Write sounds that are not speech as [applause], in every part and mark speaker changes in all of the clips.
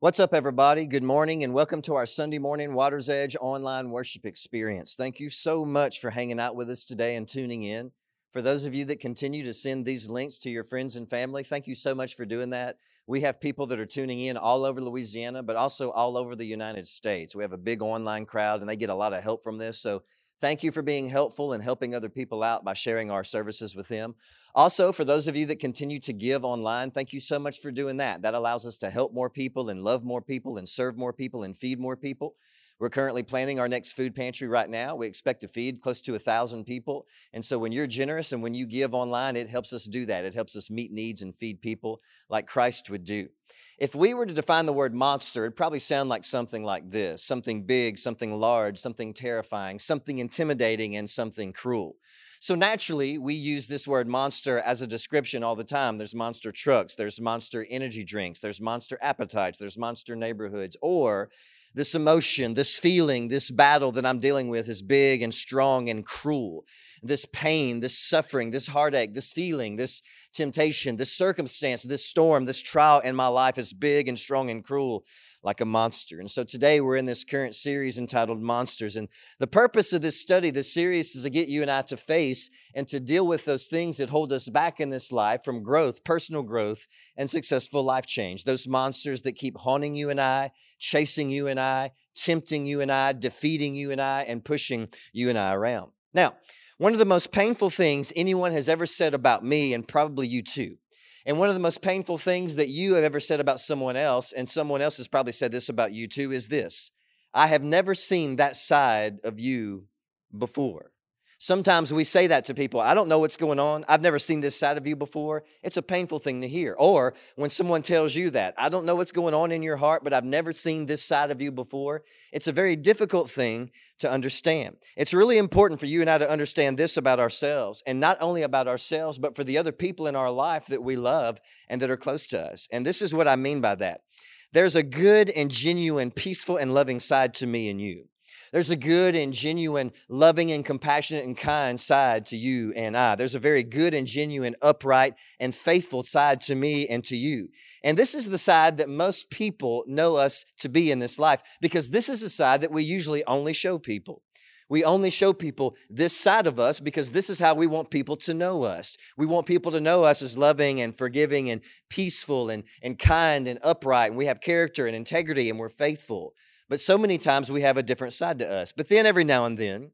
Speaker 1: What's up, everybody? Good morning, and welcome to our Sunday morning Water's Edge online worship experience. Thank you so much for hanging out with us today and tuning in. For those of you that continue to send these links to your friends and family, thank you so much for doing that. We have people that are tuning in all over Louisiana, but also all over the United States. We have a big online crowd, and they get a lot of help from this. So Thank you for being helpful and helping other people out by sharing our services with them. Also, for those of you that continue to give online, thank you so much for doing that. That allows us to help more people and love more people and serve more people and feed more people. We're currently planning our next food pantry right now. We expect to feed close to a thousand people. And so when you're generous and when you give online, it helps us do that. It helps us meet needs and feed people like Christ would do. If we were to define the word monster, it'd probably sound like something like this something big, something large, something terrifying, something intimidating, and something cruel. So naturally, we use this word monster as a description all the time. There's monster trucks, there's monster energy drinks, there's monster appetites, there's monster neighborhoods, or this emotion, this feeling, this battle that I'm dealing with is big and strong and cruel. This pain, this suffering, this heartache, this feeling, this temptation, this circumstance, this storm, this trial in my life is big and strong and cruel like a monster. And so today we're in this current series entitled Monsters. And the purpose of this study, this series, is to get you and I to face and to deal with those things that hold us back in this life from growth, personal growth, and successful life change. Those monsters that keep haunting you and I, chasing you and I, tempting you and I, defeating you and I, and pushing you and I around. Now, one of the most painful things anyone has ever said about me, and probably you too, and one of the most painful things that you have ever said about someone else, and someone else has probably said this about you too, is this I have never seen that side of you before. Sometimes we say that to people. I don't know what's going on. I've never seen this side of you before. It's a painful thing to hear. Or when someone tells you that, I don't know what's going on in your heart, but I've never seen this side of you before. It's a very difficult thing to understand. It's really important for you and I to understand this about ourselves, and not only about ourselves, but for the other people in our life that we love and that are close to us. And this is what I mean by that. There's a good and genuine, peaceful and loving side to me and you. There's a good and genuine, loving and compassionate and kind side to you and I. There's a very good and genuine, upright and faithful side to me and to you. And this is the side that most people know us to be in this life because this is the side that we usually only show people. We only show people this side of us because this is how we want people to know us. We want people to know us as loving and forgiving and peaceful and, and kind and upright. And we have character and integrity and we're faithful. But so many times we have a different side to us. But then every now and then,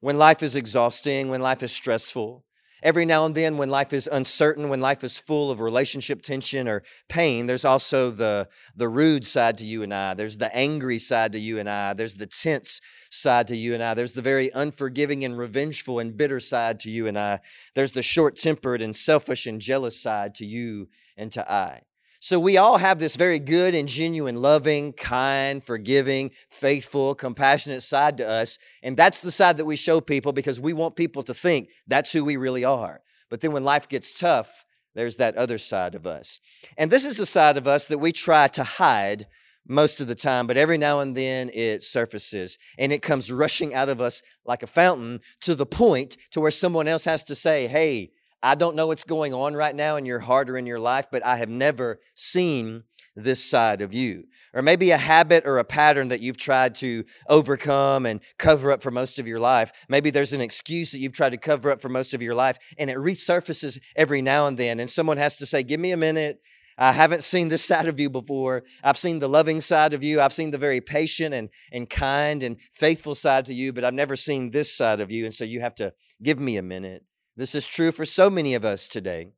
Speaker 1: when life is exhausting, when life is stressful, every now and then when life is uncertain, when life is full of relationship tension or pain, there's also the, the rude side to you and I. There's the angry side to you and I. There's the tense side to you and I. There's the very unforgiving and revengeful and bitter side to you and I. There's the short tempered and selfish and jealous side to you and to I. So we all have this very good and genuine, loving, kind, forgiving, faithful, compassionate side to us. And that's the side that we show people because we want people to think that's who we really are. But then when life gets tough, there's that other side of us. And this is the side of us that we try to hide most of the time, but every now and then it surfaces and it comes rushing out of us like a fountain to the point to where someone else has to say, Hey, I don't know what's going on right now in your heart or in your life, but I have never seen this side of you. Or maybe a habit or a pattern that you've tried to overcome and cover up for most of your life. Maybe there's an excuse that you've tried to cover up for most of your life and it resurfaces every now and then. And someone has to say, Give me a minute. I haven't seen this [laughs] side of you before. I've seen the loving side of you. I've seen the very patient and, and kind and faithful side to you, but I've never seen this side of you. And so you have to give me a minute. This is true for so many of us today.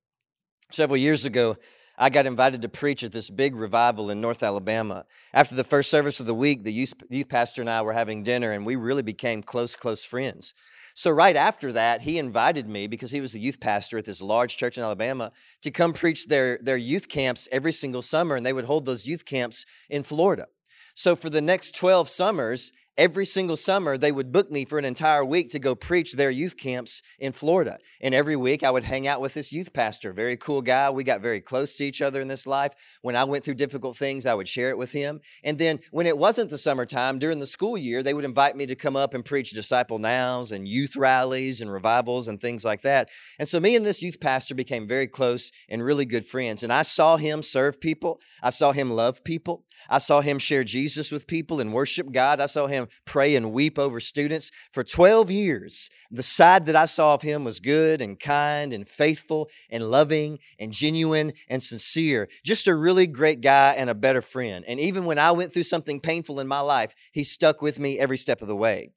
Speaker 1: Several years ago, I got invited to preach at this big revival in North Alabama. After the first service of the week, the youth, youth pastor and I were having dinner, and we really became close, close friends. So, right after that, he invited me because he was the youth pastor at this large church in Alabama to come preach their, their youth camps every single summer, and they would hold those youth camps in Florida. So, for the next 12 summers, every single summer they would book me for an entire week to go preach their youth camps in Florida. And every week I would hang out with this youth pastor, very cool guy. We got very close to each other in this life. When I went through difficult things, I would share it with him. And then when it wasn't the summertime, during the school year, they would invite me to come up and preach disciple nows and youth rallies and revivals and things like that. And so me and this youth pastor became very close and really good friends. And I saw him serve people. I saw him love people. I saw him share Jesus with people and worship God. I saw pray and weep over students. For 12 years, the side that I saw of him was good and kind and faithful and loving and genuine and sincere. Just a really great guy and a better friend. And even when I went through something painful in my life, he stuck with me every step of the way.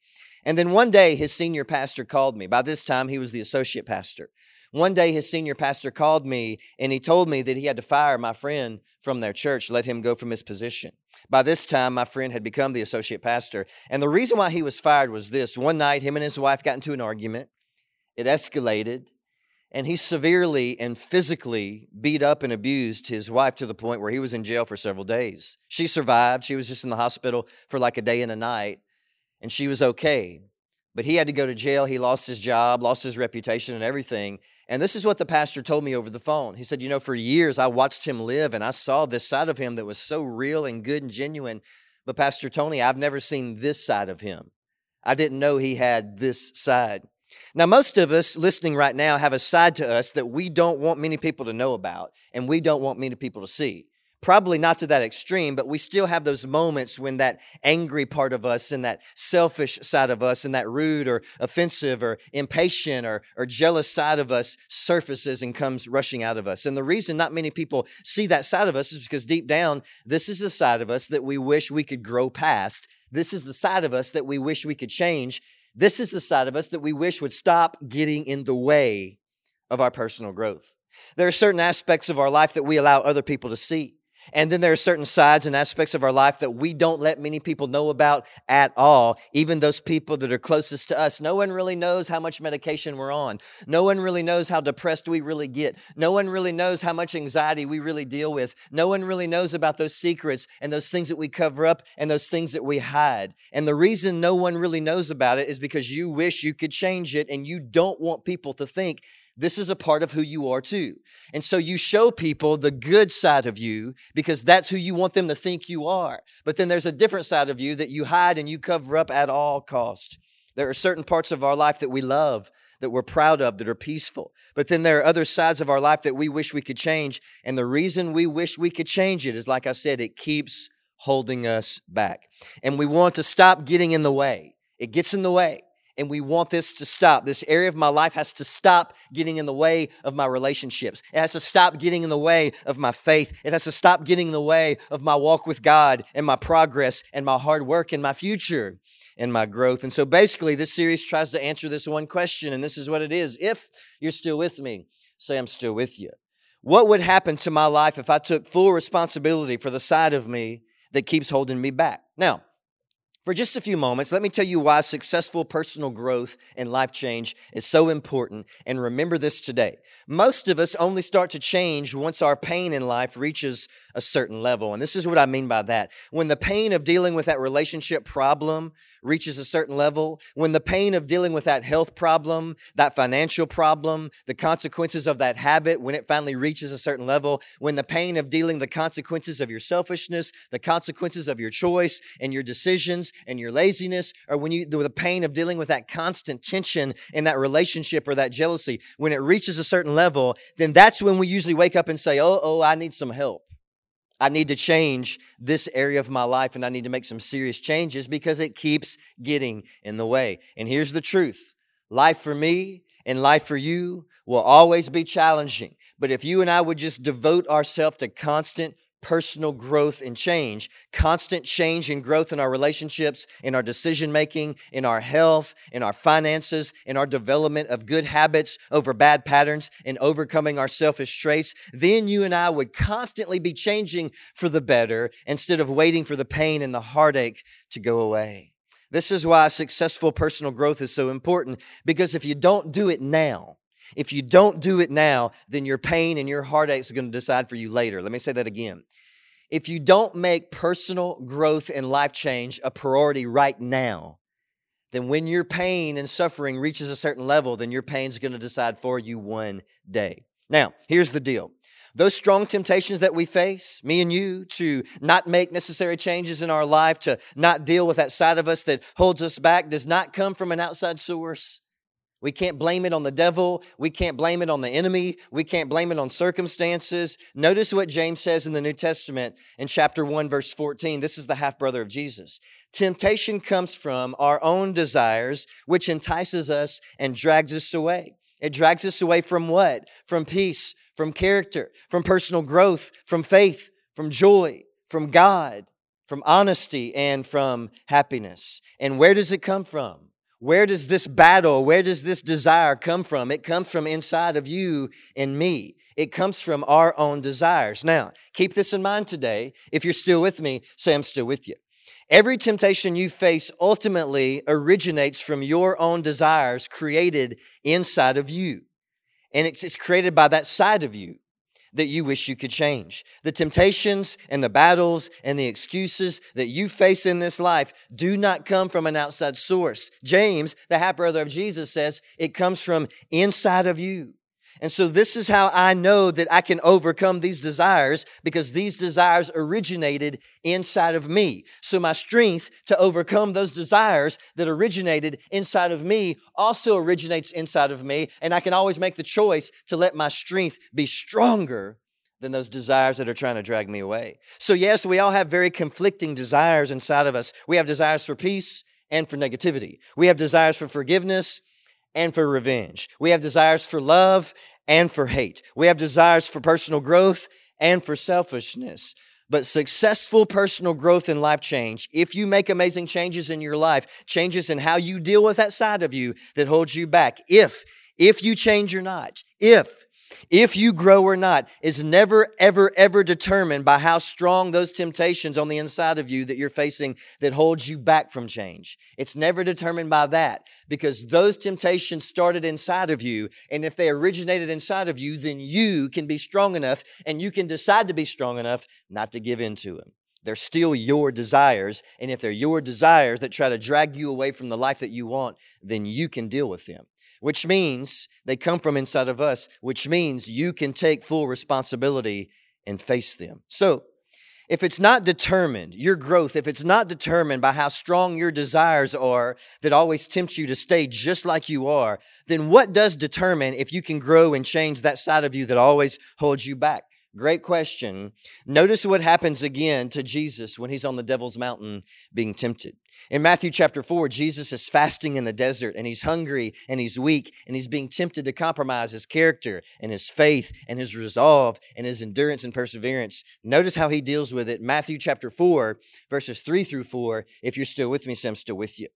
Speaker 1: And then one day, his senior pastor called me. By this time, he was the associate pastor. One day, his senior pastor called me and he told me that he had to fire my friend from their church, let him go from his position. By this time, my friend had become the associate pastor. And the reason why he was fired was this one night, him and his wife got into an argument. It escalated, and he severely and physically beat up and abused his wife to the point where he was in jail for several days. She survived. She was just in the hospital for like a day and a night, and she was okay. But he had to go to jail. He lost his job, lost his reputation, and everything. And this is what the pastor told me over the phone. He said, You know, for years I watched him live and I saw this side of him that was so real and good and genuine. But, Pastor Tony, I've never seen this side of him. I didn't know he had this side. Now, most of us listening right now have a side to us that we don't want many people to know about and we don't want many people to see probably not to that extreme, but we still have those moments when that angry part of us and that selfish side of us and that rude or offensive or impatient or, or jealous side of us surfaces and comes rushing out of us. And the reason not many people see that side of us is because deep down, this is the side of us that we wish we could grow past. This is the side of us that we wish we could change. This is the side of us that we wish would stop getting in the way of our personal growth. There are certain aspects of our life that we allow other people to see. And then there are certain sides and aspects of our life that we don't let many people know about at all, even those people that are closest to us. No one really knows how much medication we're on. No one really knows how depressed we really get. No one really knows how much anxiety we really deal with. No one really knows about those secrets and those things that we cover up and those things that we hide. And the reason no one really knows about it is because you wish you could change it and you don't want people to think this is a part of who you are too. And so you show people the good side of you because that's who you want them to think you are. But then there's a different side of you that you hide and you cover up at all cost. There are certain parts of our life that we love, that we're proud of, that are peaceful. But then there are other sides of our life that we wish we could change. And the reason we wish we could change it is, like I said, it keeps holding us back. And we want to stop getting in the way. It gets in the way and we want this to stop. This area of my life has to stop getting in the way of my relationships. It has to stop getting in the way of my faith. It has to stop getting in the way of my walk with God and my progress and my hard work and my future and my growth. And so basically, this series tries to answer this one question, and this is what it is. If you're still with me, say, I'm still with you. What would happen to my life if I took full responsibility for the side of me that keeps holding me back? Now, for just a few moments, let me tell you why successful personal growth and life change is so important. And remember this today. Most of us only start to change once our pain in life reaches a certain level. And this is what I mean by that. When the pain of dealing with that relationship problem reaches a certain level, when the pain of dealing with that health problem, that financial problem, the consequences of that habit, when it finally reaches a certain level, when the pain of dealing the consequences of your selfishness, the consequences of your choice and your decisions, and your laziness, or when you the pain of dealing with that constant tension in that relationship or that jealousy, when it reaches a certain level, then that's when we usually wake up and say, "Oh, oh, I need some help." I need to change this area of my life and I need to make some serious changes because it keeps getting in the way. And here's the truth life for me and life for you will always be challenging. But if you and I would just devote ourselves to constant personal growth and change, constant change and growth in our relationships, in our decision making, in our health, in our finances, in our development of good habits over bad patterns, and overcoming our selfish traits, then you and I would constantly be changing for the better instead of waiting for the pain and the heartache to go away. This is why successful personal growth is so important because if you don't do it now, if you don't do it now, then your pain and your heartache is going to decide for you later. Let me say that again. if you don't make personal growth and life change a priority right now, then when your pain and suffering reaches a certain level, then your pain's going to decide for you one day. Now, here's the deal. Those strong temptations that we face, me and you, to not make necessary changes in our life, to not deal with that side of us that holds us back, does not come from an outside source. We can't blame it on the devil. We can't blame it on the enemy. We can't blame it on circumstances. Notice what James says in the New Testament in chapter 1, verse 14. This is the half brother of Jesus. Temptation comes from our own desires, which entices us and drags us away. It drags us away from what? From peace, from character, from personal growth, from faith, from joy, from God, from honesty, and from happiness. And where does it come from? Where does this battle, where does this desire come from? It comes from inside of you and me. It comes from our own desires. Now, keep this in mind today. If you're still with me, say, I'm still with you. Every temptation you face ultimately originates from your own desires created inside of you. And it's created by that side of you that you wish you could change. The temptations and the battles and the excuses that you face in this life do not come from an outside source. James, the half brother of Jesus, says it comes from inside of you. And so this is how I know that I can overcome these desires because these desires originated inside of me. So my strength to overcome those desires that originated inside of me also originates inside of me. And I can always make the choice to let my strength be stronger than those desires that are trying to drag me away. So yes, we all have very conflicting desires inside of us. We have desires for peace and for negativity. We have desires for forgiveness and for revenge. We have desires for love and for hate. We have desires for personal growth and for selfishness. But successful personal growth and life change, if you make amazing changes in your life, changes in how you deal with that side of you that holds you back, if, if you change or not, if if you grow or not is never, ever, ever determined by how strong those temptations on the inside of you that you're facing that holds you back from change. It's never determined by that because those temptations started inside of you. And if they originated inside of you, then you can be strong enough and you can decide to be strong enough not to give in to them. They're still your desires. And if they're your desires that try to drag you away from the life that you want, then you can deal with them which means they come from inside of us, which means you can take full responsibility and face them. So, if it's not determined, your growth, if it's not determined by how strong your desires are that always tempt you to stay just like you are, then what does determine if you can grow and change that side of you that always holds you back? Great question. Notice what happens again to Jesus when he's on the devil's mountain being tempted. In Matthew chapter 4, Jesus is fasting in the desert and he's hungry and he's weak and he's being tempted to compromise his character and his faith and his resolve and his endurance and perseverance. Notice how he deals with it. Matthew chapter 4, verses 3 through 4. If you're still with me, I'm still with you.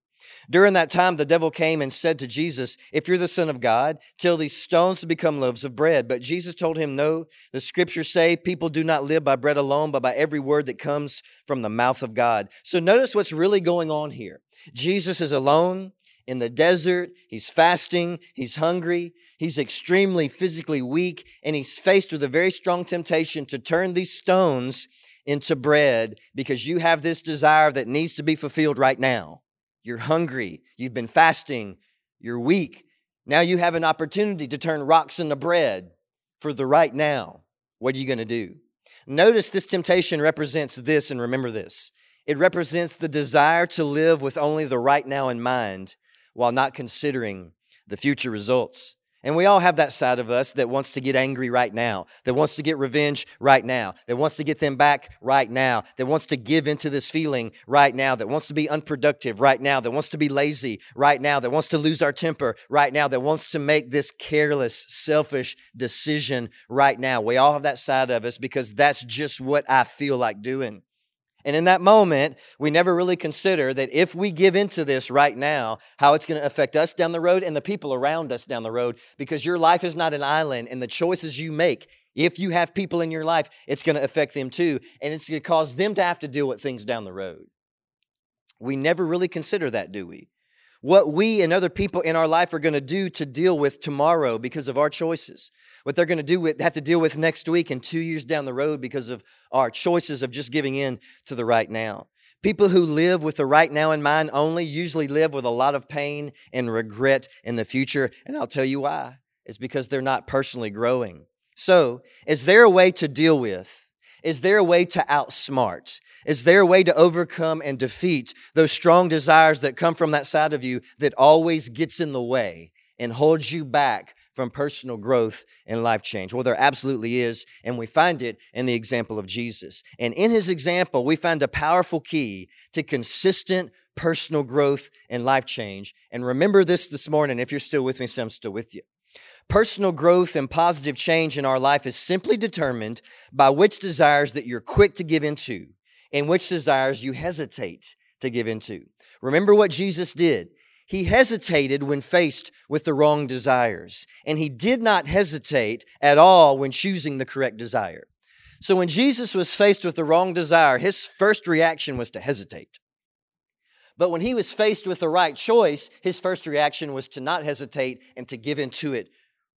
Speaker 1: During that time, the devil came and said to Jesus, If you're the Son of God, tell these stones to become loaves of bread. But Jesus told him, No, the scriptures say people do not live by bread alone, but by every word that comes from the mouth of God. So notice what's really going on here. Jesus is alone in the desert. He's fasting. He's hungry. He's extremely physically weak, and he's faced with a very strong temptation to turn these stones into bread because you have this desire that needs to be fulfilled right now. You're hungry. You've been fasting. You're weak. Now you have an opportunity to turn rocks into bread for the right now. What are you going to do? Notice this temptation represents this, and remember this it represents the desire to live with only the right now in mind while not considering the future results. And we all have that side of us that wants to get angry right now, that wants to get revenge right now, that wants to get them back right now, that wants to give into this feeling right now, that wants to be unproductive right now, that wants to be lazy right now, that wants to lose our temper right now, that wants to make this careless, selfish decision right now. We all have that side of us because that's just what I feel like doing. And in that moment, we never really consider that if we give into this right now, how it's going to affect us down the road and the people around us down the road, because your life is not an island and the choices you make, if you have people in your life, it's going to affect them too. And it's going to cause them to have to deal with things down the road. We never really consider that, do we? What we and other people in our life are going to do to deal with tomorrow because of our choices, what they're going to do with, have to deal with next week and two years down the road because of our choices of just giving in to the right now. People who live with the right now in mind only usually live with a lot of pain and regret in the future. And I'll tell you why. It's because they're not personally growing. So, is there a way to deal with? Is there a way to outsmart? Is there a way to overcome and defeat those strong desires that come from that side of you that always gets in the way and holds you back from personal growth and life change? Well, there absolutely is, and we find it in the example of Jesus. And in his example, we find a powerful key to consistent personal growth and life change. And remember this this morning. If you're still with me, so I'm still with you. Personal growth and positive change in our life is simply determined by which desires that you're quick to give into and which desires you hesitate to give into. Remember what Jesus did. He hesitated when faced with the wrong desires, and he did not hesitate at all when choosing the correct desire. So when Jesus was faced with the wrong desire, his first reaction was to hesitate. But when he was faced with the right choice, his first reaction was to not hesitate and to give into it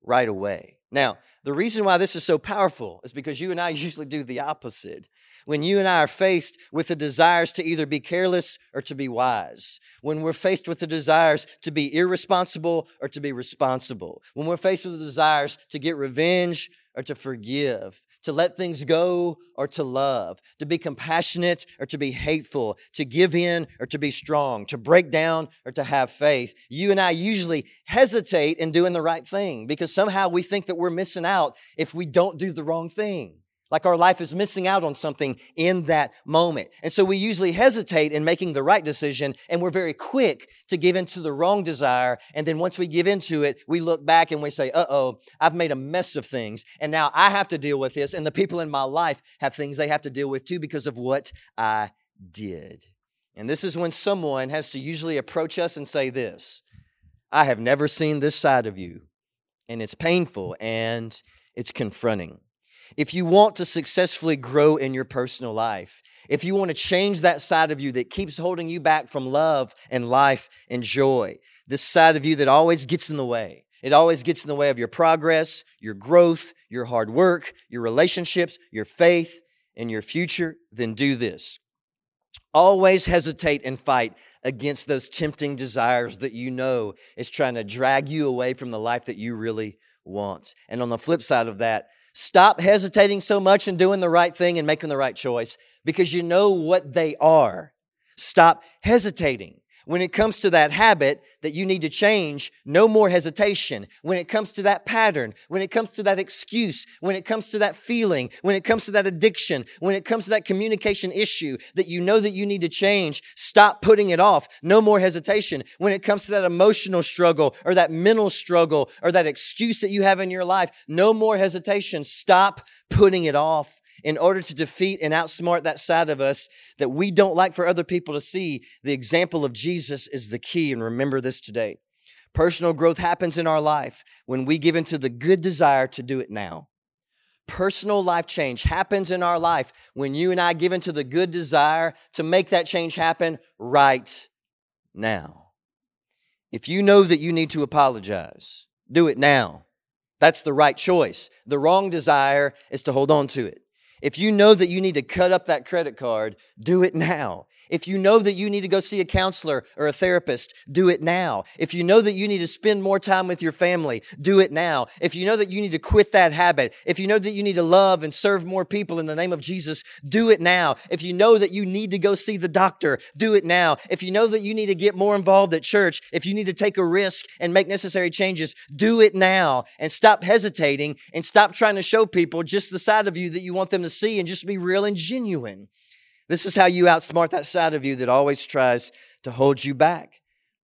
Speaker 1: right away. Now, the reason why this is so powerful is because you and I [laughs] usually do the opposite when you and I are faced with the desires to either be careless or to be wise, when we're faced with the desires to be irresponsible or to be responsible, when we're faced with the desires to get revenge or to forgive, to let things go or to love, to be compassionate or to be hateful, to give in or to be strong, to break down or to have faith. You and I usually hesitate in doing the right thing because somehow we think that we're missing out if we don't do the wrong thing. Like our life is missing out on something in that moment. And so we usually hesitate in making the right decision and we're very quick to give into the wrong desire. And then once we give into it, we look back and we say, uh oh, I've made a mess of things. And now I have to deal with this. And the people in my life have things they have to deal with too because of what I did. And this is when someone has to usually approach us and say this I have never seen this side of you. And it's painful and it's confronting if you want to successfully grow in your personal life, if you want to change that side of you that keeps holding you back from love and life and joy, this side of you that always gets in the way, it always gets in the way of your progress, your growth, your hard work, your relationships, your faith, and your future, then do this. Always hesitate and fight against those tempting desires that you know is trying to drag you away from the life that you really want. And on the flip side of that, Stop hesitating so much and doing the right thing and making the right choice because you know what they are. Stop hesitating. When it comes to that habit that you need to change, no more hesitation. When it comes to that pattern, when it comes to that excuse, when it comes to that feeling, when it comes to that addiction, when it comes to that communication issue that you know that you need to change, stop putting it off. No more hesitation. When it comes to that emotional struggle or that mental struggle or that excuse that you have in your life, no more hesitation. Stop putting it off in order to defeat and outsmart that side of us that we don't like for other people to see, the example of Jesus is the key. And remember this today. Personal growth happens in our life when we give into the good desire to do it now. Personal life change happens in our life when you and I give into the good desire to make that change happen right now. If you know that you need to apologize, do it now. That's the right choice. The wrong desire is to hold on to it. If you know that you need to cut up that credit card, do it now. If you know that you need to go see a counselor or a therapist, do it now. If you know that you need to spend more time with your family, do it now. If you know that you need to quit that habit, if you know that you need to love and serve more people in the name of Jesus, do it now. If you know that you need to go see the doctor, do it now. If you know that you need to get more involved at church, if you need to take a risk and make necessary changes, do it now and stop hesitating and stop trying to show people just the side of you that you want them to see and just be real and genuine. This is how you outsmart that side of you that always tries to hold you back.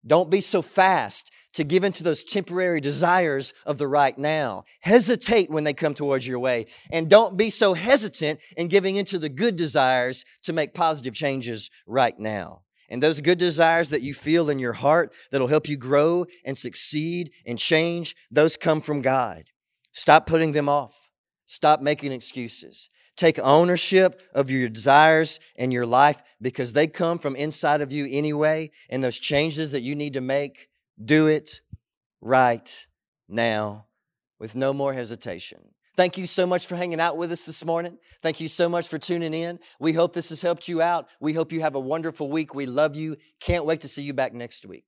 Speaker 1: Don't be so fast to give into those temporary desires of the right now. Hesitate when they come towards your way. And don't be so hesitant in giving into the good desires to make positive changes right now. And those good desires that you feel in your heart that'll help you grow and succeed and change, those come from God. Stop putting them off. Stop making excuses. Take ownership of your desires and your life because they come from inside of you anyway. And those changes that you need to make, do it right now with no more hesitation. Thank you so much for hanging out with us this morning. Thank you so much for tuning in. We hope this has helped you out. We hope you have a wonderful week. We love you. Can't wait to see you back next week.